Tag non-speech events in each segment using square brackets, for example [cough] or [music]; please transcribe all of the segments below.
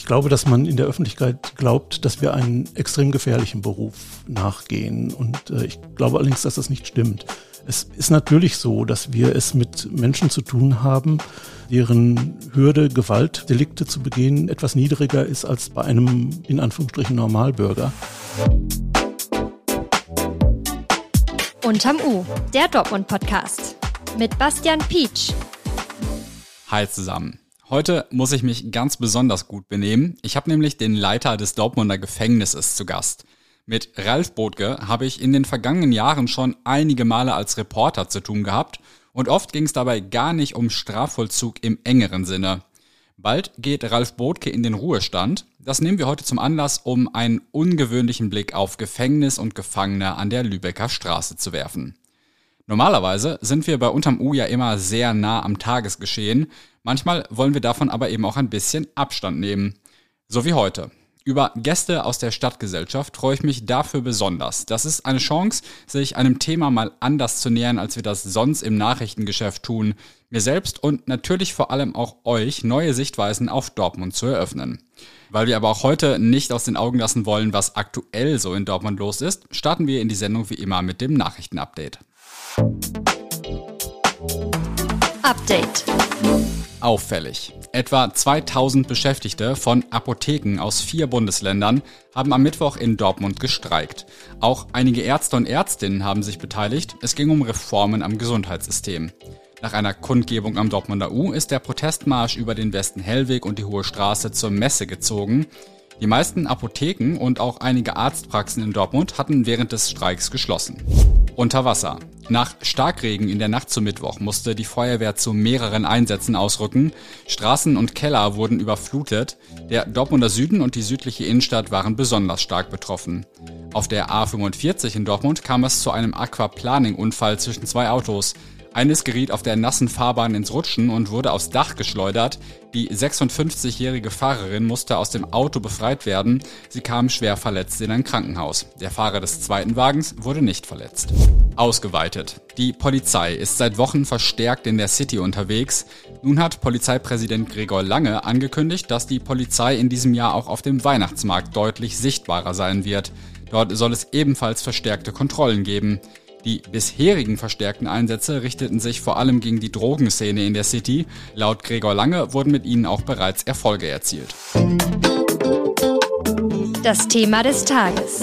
Ich glaube, dass man in der Öffentlichkeit glaubt, dass wir einen extrem gefährlichen Beruf nachgehen. Und äh, ich glaube allerdings, dass das nicht stimmt. Es ist natürlich so, dass wir es mit Menschen zu tun haben, deren Hürde, Gewaltdelikte zu begehen, etwas niedriger ist als bei einem in Anführungsstrichen Normalbürger. Unterm U, der Dortmund-Podcast mit Bastian Pietsch. Hi zusammen. Heute muss ich mich ganz besonders gut benehmen. Ich habe nämlich den Leiter des Dortmunder Gefängnisses zu Gast. Mit Ralf Botke habe ich in den vergangenen Jahren schon einige Male als Reporter zu tun gehabt und oft ging es dabei gar nicht um Strafvollzug im engeren Sinne. Bald geht Ralf Botke in den Ruhestand. Das nehmen wir heute zum Anlass, um einen ungewöhnlichen Blick auf Gefängnis und Gefangene an der Lübecker Straße zu werfen. Normalerweise sind wir bei Unterm U ja immer sehr nah am Tagesgeschehen. Manchmal wollen wir davon aber eben auch ein bisschen Abstand nehmen. So wie heute. Über Gäste aus der Stadtgesellschaft freue ich mich dafür besonders. Das ist eine Chance, sich einem Thema mal anders zu nähern, als wir das sonst im Nachrichtengeschäft tun. Mir selbst und natürlich vor allem auch euch neue Sichtweisen auf Dortmund zu eröffnen. Weil wir aber auch heute nicht aus den Augen lassen wollen, was aktuell so in Dortmund los ist, starten wir in die Sendung wie immer mit dem Nachrichtenupdate. Update. Auffällig. Etwa 2000 Beschäftigte von Apotheken aus vier Bundesländern haben am Mittwoch in Dortmund gestreikt. Auch einige Ärzte und Ärztinnen haben sich beteiligt. Es ging um Reformen am Gesundheitssystem. Nach einer Kundgebung am Dortmunder U ist der Protestmarsch über den Westen Hellweg und die Hohe Straße zur Messe gezogen. Die meisten Apotheken und auch einige Arztpraxen in Dortmund hatten während des Streiks geschlossen. Unter Wasser. Nach Starkregen in der Nacht zum Mittwoch musste die Feuerwehr zu mehreren Einsätzen ausrücken. Straßen und Keller wurden überflutet. Der Dortmunder Süden und die südliche Innenstadt waren besonders stark betroffen. Auf der A45 in Dortmund kam es zu einem Aquaplaning-Unfall zwischen zwei Autos. Eines geriet auf der nassen Fahrbahn ins Rutschen und wurde aufs Dach geschleudert. Die 56-jährige Fahrerin musste aus dem Auto befreit werden. Sie kam schwer verletzt in ein Krankenhaus. Der Fahrer des zweiten Wagens wurde nicht verletzt. Ausgeweitet. Die Polizei ist seit Wochen verstärkt in der City unterwegs. Nun hat Polizeipräsident Gregor Lange angekündigt, dass die Polizei in diesem Jahr auch auf dem Weihnachtsmarkt deutlich sichtbarer sein wird. Dort soll es ebenfalls verstärkte Kontrollen geben. Die bisherigen verstärkten Einsätze richteten sich vor allem gegen die Drogenszene in der City. Laut Gregor Lange wurden mit ihnen auch bereits Erfolge erzielt. Das Thema des Tages.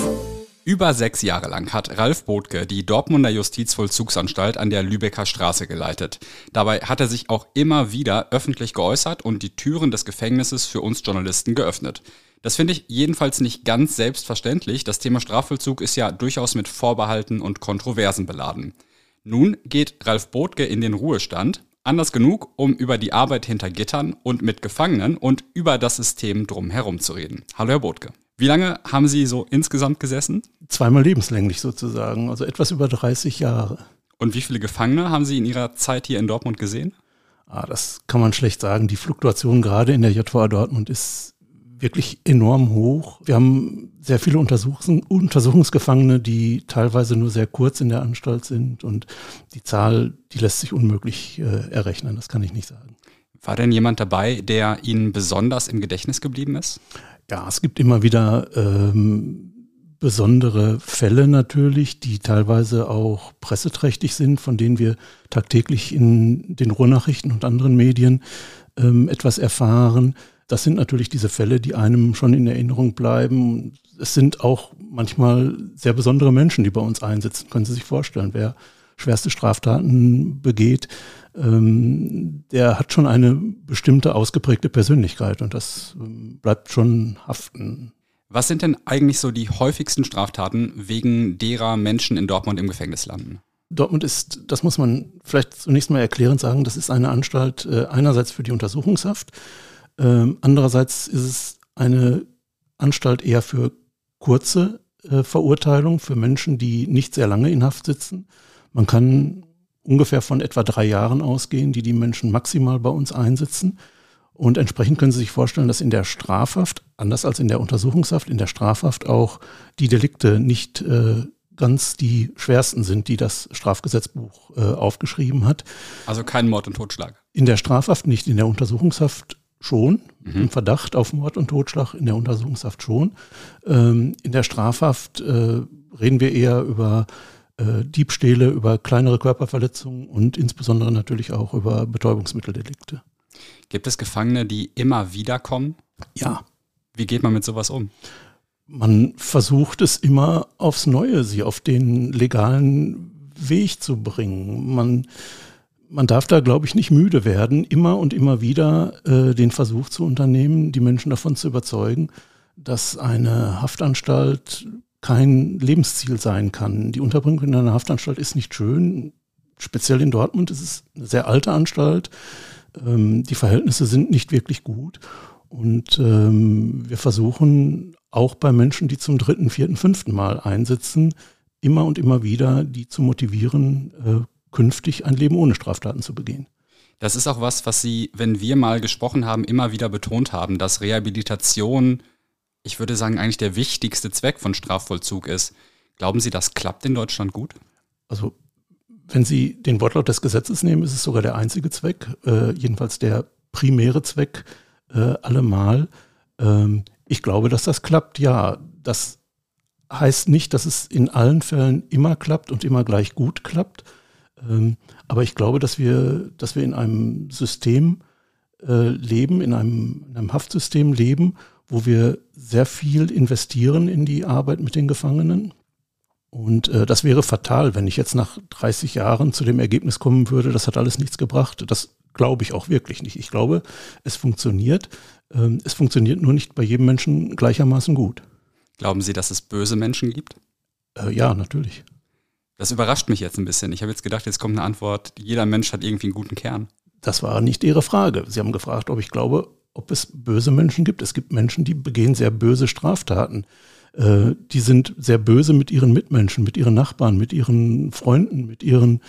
Über sechs Jahre lang hat Ralf Botke die Dortmunder Justizvollzugsanstalt an der Lübecker Straße geleitet. Dabei hat er sich auch immer wieder öffentlich geäußert und die Türen des Gefängnisses für uns Journalisten geöffnet. Das finde ich jedenfalls nicht ganz selbstverständlich. Das Thema Strafvollzug ist ja durchaus mit Vorbehalten und Kontroversen beladen. Nun geht Ralf Botke in den Ruhestand. Anders genug, um über die Arbeit hinter Gittern und mit Gefangenen und über das System drumherum zu reden. Hallo, Herr Botke. Wie lange haben Sie so insgesamt gesessen? Zweimal lebenslänglich sozusagen, also etwas über 30 Jahre. Und wie viele Gefangene haben Sie in Ihrer Zeit hier in Dortmund gesehen? Ah, das kann man schlecht sagen. Die Fluktuation gerade in der JVA Dortmund ist wirklich enorm hoch. Wir haben sehr viele Untersuchungs Untersuchungsgefangene, die teilweise nur sehr kurz in der Anstalt sind und die Zahl, die lässt sich unmöglich äh, errechnen, das kann ich nicht sagen. War denn jemand dabei, der Ihnen besonders im Gedächtnis geblieben ist? Ja, es gibt immer wieder ähm, besondere Fälle natürlich, die teilweise auch presseträchtig sind, von denen wir tagtäglich in den Ruhrnachrichten und anderen Medien ähm, etwas erfahren. Das sind natürlich diese Fälle, die einem schon in Erinnerung bleiben. Es sind auch manchmal sehr besondere Menschen, die bei uns einsitzen. Können Sie sich vorstellen, wer schwerste Straftaten begeht, ähm, der hat schon eine bestimmte ausgeprägte Persönlichkeit und das ähm, bleibt schon haften. Was sind denn eigentlich so die häufigsten Straftaten, wegen derer Menschen in Dortmund im Gefängnis landen? Dortmund ist, das muss man vielleicht zunächst mal erklärend sagen, das ist eine Anstalt äh, einerseits für die Untersuchungshaft, ähm, andererseits ist es eine Anstalt eher für kurze äh, Verurteilung, für Menschen, die nicht sehr lange in Haft sitzen. Man kann ungefähr von etwa drei Jahren ausgehen, die die Menschen maximal bei uns einsitzen. Und entsprechend können Sie sich vorstellen, dass in der Strafhaft, anders als in der Untersuchungshaft, in der Strafhaft auch die Delikte nicht äh, ganz die schwersten sind, die das Strafgesetzbuch äh, aufgeschrieben hat. Also kein Mord und Totschlag. In der Strafhaft nicht, in der Untersuchungshaft schon, mhm. im Verdacht auf Mord und Totschlag, in der Untersuchungshaft schon. Ähm, in der Strafhaft äh, reden wir eher über äh, Diebstähle, über kleinere Körperverletzungen und insbesondere natürlich auch über Betäubungsmitteldelikte. Gibt es Gefangene, die immer wieder kommen? Ja. Wie geht man mit sowas um? Man versucht es immer aufs Neue, sie auf den legalen Weg zu bringen. Man, man darf da, glaube ich, nicht müde werden, immer und immer wieder äh, den Versuch zu unternehmen, die Menschen davon zu überzeugen, dass eine Haftanstalt kein Lebensziel sein kann. Die Unterbringung in einer Haftanstalt ist nicht schön. Speziell in Dortmund ist es eine sehr alte Anstalt. Ähm, die Verhältnisse sind nicht wirklich gut. Und ähm, wir versuchen auch bei Menschen, die zum dritten, vierten, fünften Mal einsitzen, immer und immer wieder die zu motivieren, äh, künftig ein Leben ohne Straftaten zu begehen. Das ist auch was, was Sie, wenn wir mal gesprochen haben, immer wieder betont haben, dass Rehabilitation ich würde sagen, eigentlich der wichtigste Zweck von Strafvollzug ist. Glauben Sie, das klappt in Deutschland gut? Also, wenn Sie den Wortlaut des Gesetzes nehmen, ist es sogar der einzige Zweck, äh, jedenfalls der primäre Zweck äh, allemal. Ähm, ich glaube, dass das klappt, ja. Das heißt nicht, dass es in allen Fällen immer klappt und immer gleich gut klappt. Ähm, aber ich glaube, dass wir, dass wir in einem System äh, leben, in einem, in einem Haftsystem leben, wo wir sehr viel investieren in die Arbeit mit den Gefangenen. Und äh, das wäre fatal, wenn ich jetzt nach 30 Jahren zu dem Ergebnis kommen würde, das hat alles nichts gebracht. Das glaube ich auch wirklich nicht. Ich glaube, es funktioniert. Ähm, es funktioniert nur nicht bei jedem Menschen gleichermaßen gut. Glauben Sie, dass es böse Menschen gibt? Äh, ja, natürlich. Das überrascht mich jetzt ein bisschen. Ich habe jetzt gedacht, jetzt kommt eine Antwort, jeder Mensch hat irgendwie einen guten Kern. Das war nicht Ihre Frage. Sie haben gefragt, ob ich glaube, ob es böse Menschen gibt. Es gibt Menschen, die begehen sehr böse Straftaten. Äh, die sind sehr böse mit ihren Mitmenschen, mit ihren Nachbarn, mit ihren Freunden, mit ihren,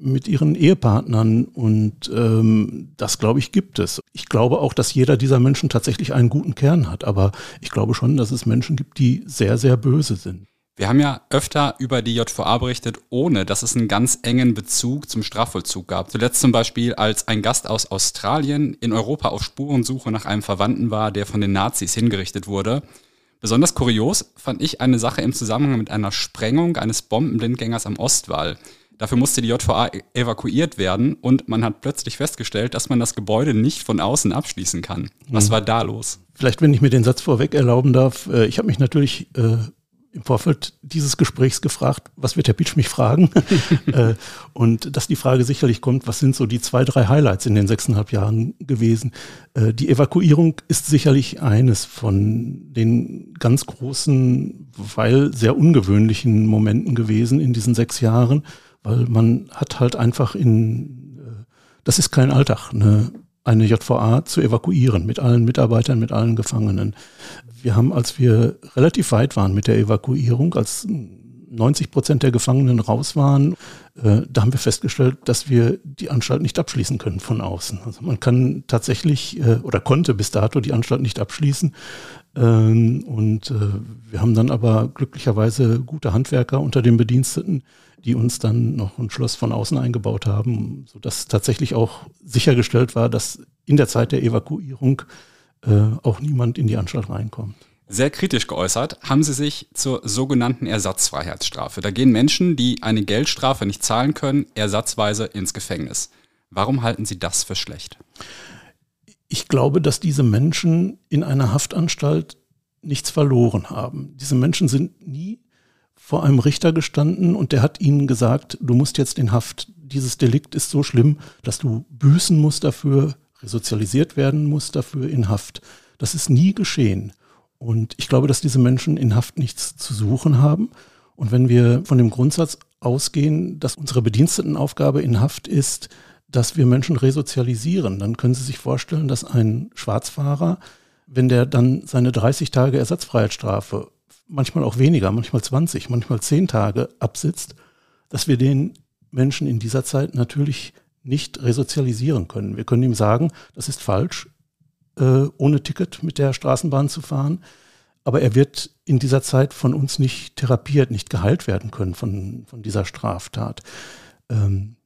mit ihren Ehepartnern. Und ähm, das, glaube ich, gibt es. Ich glaube auch, dass jeder dieser Menschen tatsächlich einen guten Kern hat. Aber ich glaube schon, dass es Menschen gibt, die sehr, sehr böse sind. Wir haben ja öfter über die JVA berichtet, ohne dass es einen ganz engen Bezug zum Strafvollzug gab. Zuletzt zum Beispiel, als ein Gast aus Australien in Europa auf Spurensuche nach einem Verwandten war, der von den Nazis hingerichtet wurde. Besonders kurios fand ich eine Sache im Zusammenhang mit einer Sprengung eines Bombenblindgängers am Ostwall. Dafür musste die JVA evakuiert werden und man hat plötzlich festgestellt, dass man das Gebäude nicht von außen abschließen kann. Was mhm. war da los? Vielleicht, wenn ich mir den Satz vorweg erlauben darf, äh, ich habe mich natürlich äh, im Vorfeld dieses Gesprächs gefragt, was wird Herr Pitsch mich fragen? [laughs] Äh, und dass die Frage sicherlich kommt, was sind so die zwei, drei Highlights in den sechseinhalb Jahren gewesen? Äh, die Evakuierung ist sicherlich eines von den ganz großen, weil sehr ungewöhnlichen Momenten gewesen in diesen sechs Jahren, weil man hat halt einfach in, äh, das ist kein Alltag, eine eine JVA zu evakuieren mit allen Mitarbeitern, mit allen Gefangenen. Wir haben, als wir relativ weit waren mit der Evakuierung, als 90 Prozent der Gefangenen raus waren, äh, da haben wir festgestellt, dass wir die Anstalt nicht abschließen können von außen. Also man kann tatsächlich äh, oder konnte bis dato die Anstalt nicht abschließen. Ähm, und äh, wir haben dann aber glücklicherweise gute Handwerker unter den Bediensteten, die uns dann noch ein Schloss von außen eingebaut haben, sodass tatsächlich auch sichergestellt war, dass in der Zeit der Evakuierung äh, auch niemand in die Anstalt reinkommt. Sehr kritisch geäußert haben sie sich zur sogenannten Ersatzfreiheitsstrafe. Da gehen Menschen, die eine Geldstrafe nicht zahlen können, ersatzweise ins Gefängnis. Warum halten Sie das für schlecht? Ich glaube, dass diese Menschen in einer Haftanstalt nichts verloren haben. Diese Menschen sind nie vor einem Richter gestanden und der hat ihnen gesagt, du musst jetzt in Haft. Dieses Delikt ist so schlimm, dass du büßen musst dafür, resozialisiert werden musst dafür in Haft. Das ist nie geschehen. Und ich glaube, dass diese Menschen in Haft nichts zu suchen haben. Und wenn wir von dem Grundsatz ausgehen, dass unsere Bedienstetenaufgabe in Haft ist, dass wir Menschen resozialisieren, dann können Sie sich vorstellen, dass ein Schwarzfahrer, wenn der dann seine 30 Tage Ersatzfreiheitsstrafe manchmal auch weniger, manchmal 20, manchmal 10 Tage absitzt, dass wir den Menschen in dieser Zeit natürlich nicht resozialisieren können. Wir können ihm sagen, das ist falsch, äh, ohne Ticket mit der Straßenbahn zu fahren, aber er wird in dieser Zeit von uns nicht therapiert, nicht geheilt werden können von, von dieser Straftat. Ähm,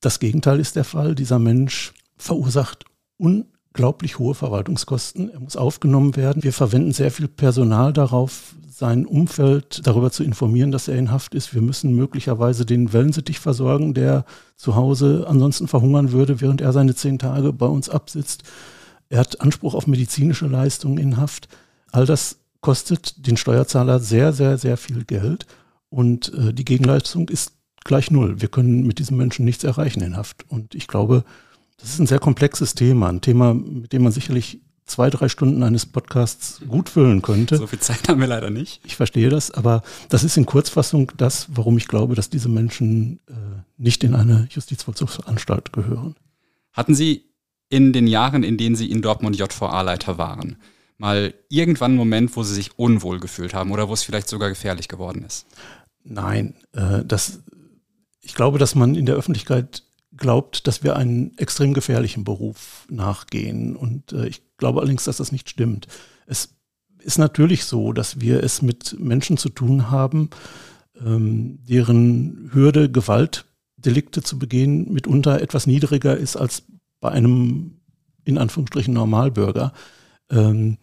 das Gegenteil ist der Fall. Dieser Mensch verursacht un unglaublich hohe Verwaltungskosten. Er muss aufgenommen werden. Wir verwenden sehr viel Personal darauf, sein Umfeld darüber zu informieren, dass er in Haft ist. Wir müssen möglicherweise den Wellensittich versorgen, der zu Hause ansonsten verhungern würde, während er seine zehn Tage bei uns absitzt. Er hat Anspruch auf medizinische Leistungen in Haft. All das kostet den Steuerzahler sehr, sehr, sehr viel Geld. Und äh, die Gegenleistung ist gleich null. Wir können mit diesen Menschen nichts erreichen in Haft. Und ich glaube, das ist ein sehr komplexes Thema, ein Thema, mit dem man sicherlich zwei, drei Stunden eines Podcasts gut füllen könnte. So viel Zeit haben wir leider nicht. Ich verstehe das, aber das ist in Kurzfassung das, warum ich glaube, dass diese Menschen äh, nicht in eine Justizvollzugsanstalt gehören. Hatten Sie in den Jahren, in denen Sie in Dortmund JVA-Leiter waren, mal irgendwann einen Moment, wo Sie sich unwohl gefühlt haben oder wo es vielleicht sogar gefährlich geworden ist? Nein, äh, das, ich glaube, dass man in der Öffentlichkeit glaubt, dass wir einen extrem gefährlichen Beruf nachgehen. Und äh, ich glaube allerdings, dass das nicht stimmt. Es ist natürlich so, dass wir es mit Menschen zu tun haben, ähm, deren Hürde, Gewaltdelikte zu begehen, mitunter etwas niedriger ist als bei einem in Anführungsstrichen Normalbürger. Ähm,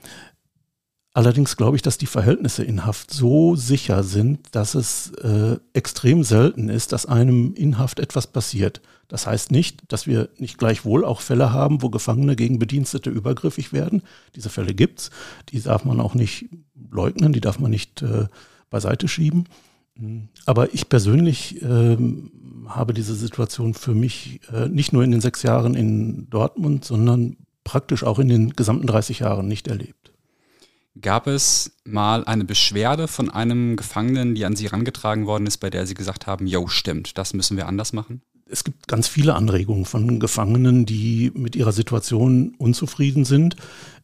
Allerdings glaube ich, dass die Verhältnisse in Haft so sicher sind, dass es äh, extrem selten ist, dass einem in Haft etwas passiert. Das heißt nicht, dass wir nicht gleichwohl auch Fälle haben, wo Gefangene gegen Bedienstete übergriffig werden. Diese Fälle gibt's. Die darf man auch nicht leugnen, die darf man nicht äh, beiseite schieben. Aber ich persönlich äh, habe diese Situation für mich äh, nicht nur in den sechs Jahren in Dortmund, sondern praktisch auch in den gesamten 30 Jahren nicht erlebt. Gab es mal eine Beschwerde von einem Gefangenen, die an Sie herangetragen worden ist, bei der Sie gesagt haben, jo, stimmt, das müssen wir anders machen? Es gibt ganz viele Anregungen von Gefangenen, die mit ihrer Situation unzufrieden sind,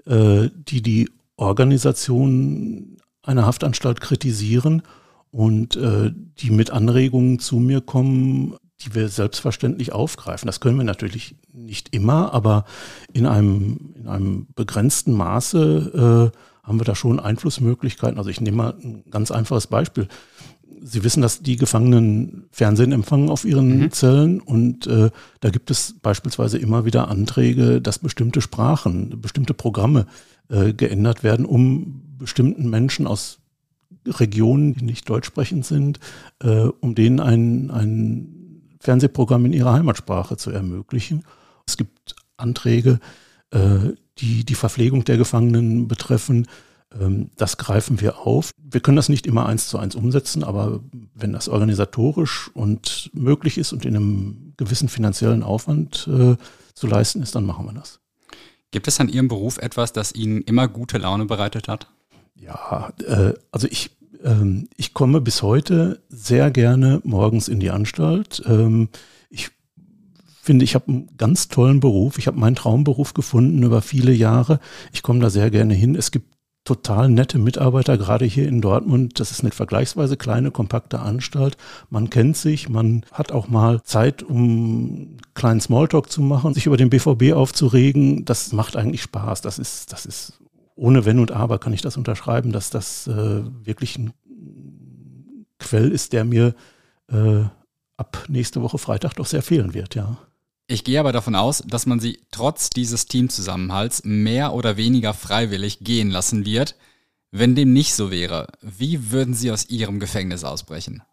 äh, die die Organisation einer Haftanstalt kritisieren und äh, die mit Anregungen zu mir kommen, die wir selbstverständlich aufgreifen. Das können wir natürlich nicht immer, aber in einem, in einem begrenzten Maße äh, haben wir da schon Einflussmöglichkeiten. Also ich nehme mal ein ganz einfaches Beispiel. Sie wissen, dass die Gefangenen Fernsehen empfangen auf ihren mhm. Zellen und äh, da gibt es beispielsweise immer wieder Anträge, dass bestimmte Sprachen, bestimmte Programme äh, geändert werden, um bestimmten Menschen aus Regionen, die nicht deutsch sprechend sind, äh, um denen ein, ein Fernsehprogramm in ihrer Heimatsprache zu ermöglichen. Es gibt Anträge, äh, die die Verpflegung der Gefangenen betreffen. Ähm, das greifen wir auf. Wir können das nicht immer eins zu eins umsetzen, aber wenn das organisatorisch und möglich ist und in einem gewissen finanziellen Aufwand äh, zu leisten ist, dann machen wir das. Gibt es an Ihrem Beruf etwas, das Ihnen immer gute Laune bereitet hat? Ja, äh, also ich, ähm, ich komme bis heute sehr gerne morgens in die Anstalt. Ähm, ich finde, ich habe einen ganz tollen Beruf. Ich habe meinen Traumberuf gefunden über viele Jahre. Ich komme da sehr gerne hin. Es gibt total nette Mitarbeiter, gerade hier in Dortmund. Das ist eine vergleichsweise kleine, kompakte Anstalt. Man kennt sich, man hat auch mal Zeit, um kleinen Smalltalk zu machen, sich über den BVB aufzuregen. Das macht eigentlich Spaß. Das ist, das ist ohne Wenn und Aber kann ich das unterschreiben, dass das äh, wirklich ein Quell ist, der mir äh, ab nächste Woche Freitag doch sehr fehlen wird, ja. Ich gehe aber davon aus, dass man sie trotz dieses Teamzusammenhalts mehr oder weniger freiwillig gehen lassen wird. Wenn dem nicht so wäre, wie würden Sie aus Ihrem Gefängnis ausbrechen?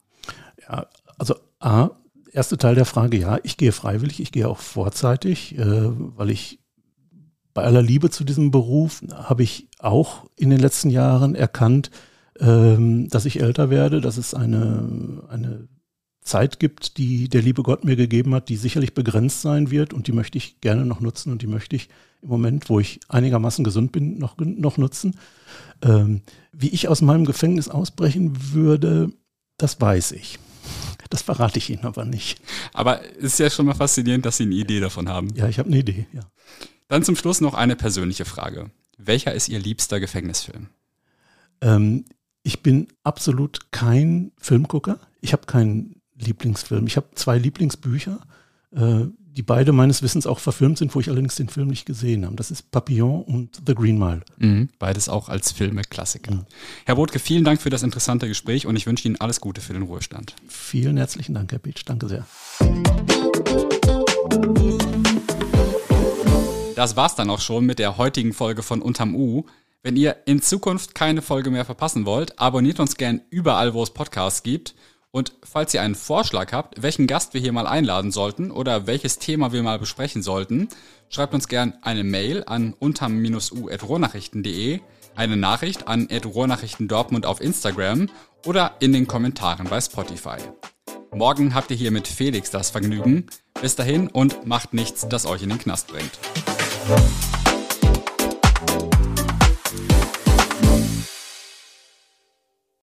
Ja, also A, erste Teil der Frage, ja, ich gehe freiwillig, ich gehe auch vorzeitig, äh, weil ich bei aller Liebe zu diesem Beruf habe ich auch in den letzten Jahren erkannt, ähm, dass ich älter werde, dass es eine, eine Zeit gibt, die der liebe Gott mir gegeben hat, die sicherlich begrenzt sein wird und die möchte ich gerne noch nutzen und die möchte ich im Moment, wo ich einigermaßen gesund bin, noch, noch nutzen. Ähm, wie ich aus meinem Gefängnis ausbrechen würde, das weiß ich. Das verrate ich Ihnen aber nicht. Aber es ist ja schon mal faszinierend, dass Sie eine Idee davon haben. Ja, ich habe eine Idee, ja. Dann zum Schluss noch eine persönliche Frage. Welcher ist Ihr liebster Gefängnisfilm? Ähm, ich bin absolut kein Filmgucker. Ich habe keinen Lieblingsfilm. Ich habe zwei Lieblingsbücher, äh, die beide meines Wissens auch verfilmt sind, wo ich allerdings den Film nicht gesehen habe. Das ist Papillon und The Green Mile. Mhm, beides auch als Filme Klassiker. Mhm. Herr Botke, vielen Dank für das interessante Gespräch und ich wünsche Ihnen alles Gute für den Ruhestand. Vielen herzlichen Dank, Herr Beetsch. Danke sehr. Das war's dann auch schon mit der heutigen Folge von Unterm U. Wenn ihr in Zukunft keine Folge mehr verpassen wollt, abonniert uns gern überall, wo es Podcasts gibt. Und falls ihr einen Vorschlag habt, welchen Gast wir hier mal einladen sollten oder welches Thema wir mal besprechen sollten, schreibt uns gern eine Mail an unterm-u.rohrnachrichten.de, eine Nachricht an Rohrnachrichten Dortmund auf Instagram oder in den Kommentaren bei Spotify. Morgen habt ihr hier mit Felix das Vergnügen. Bis dahin und macht nichts, das euch in den Knast bringt.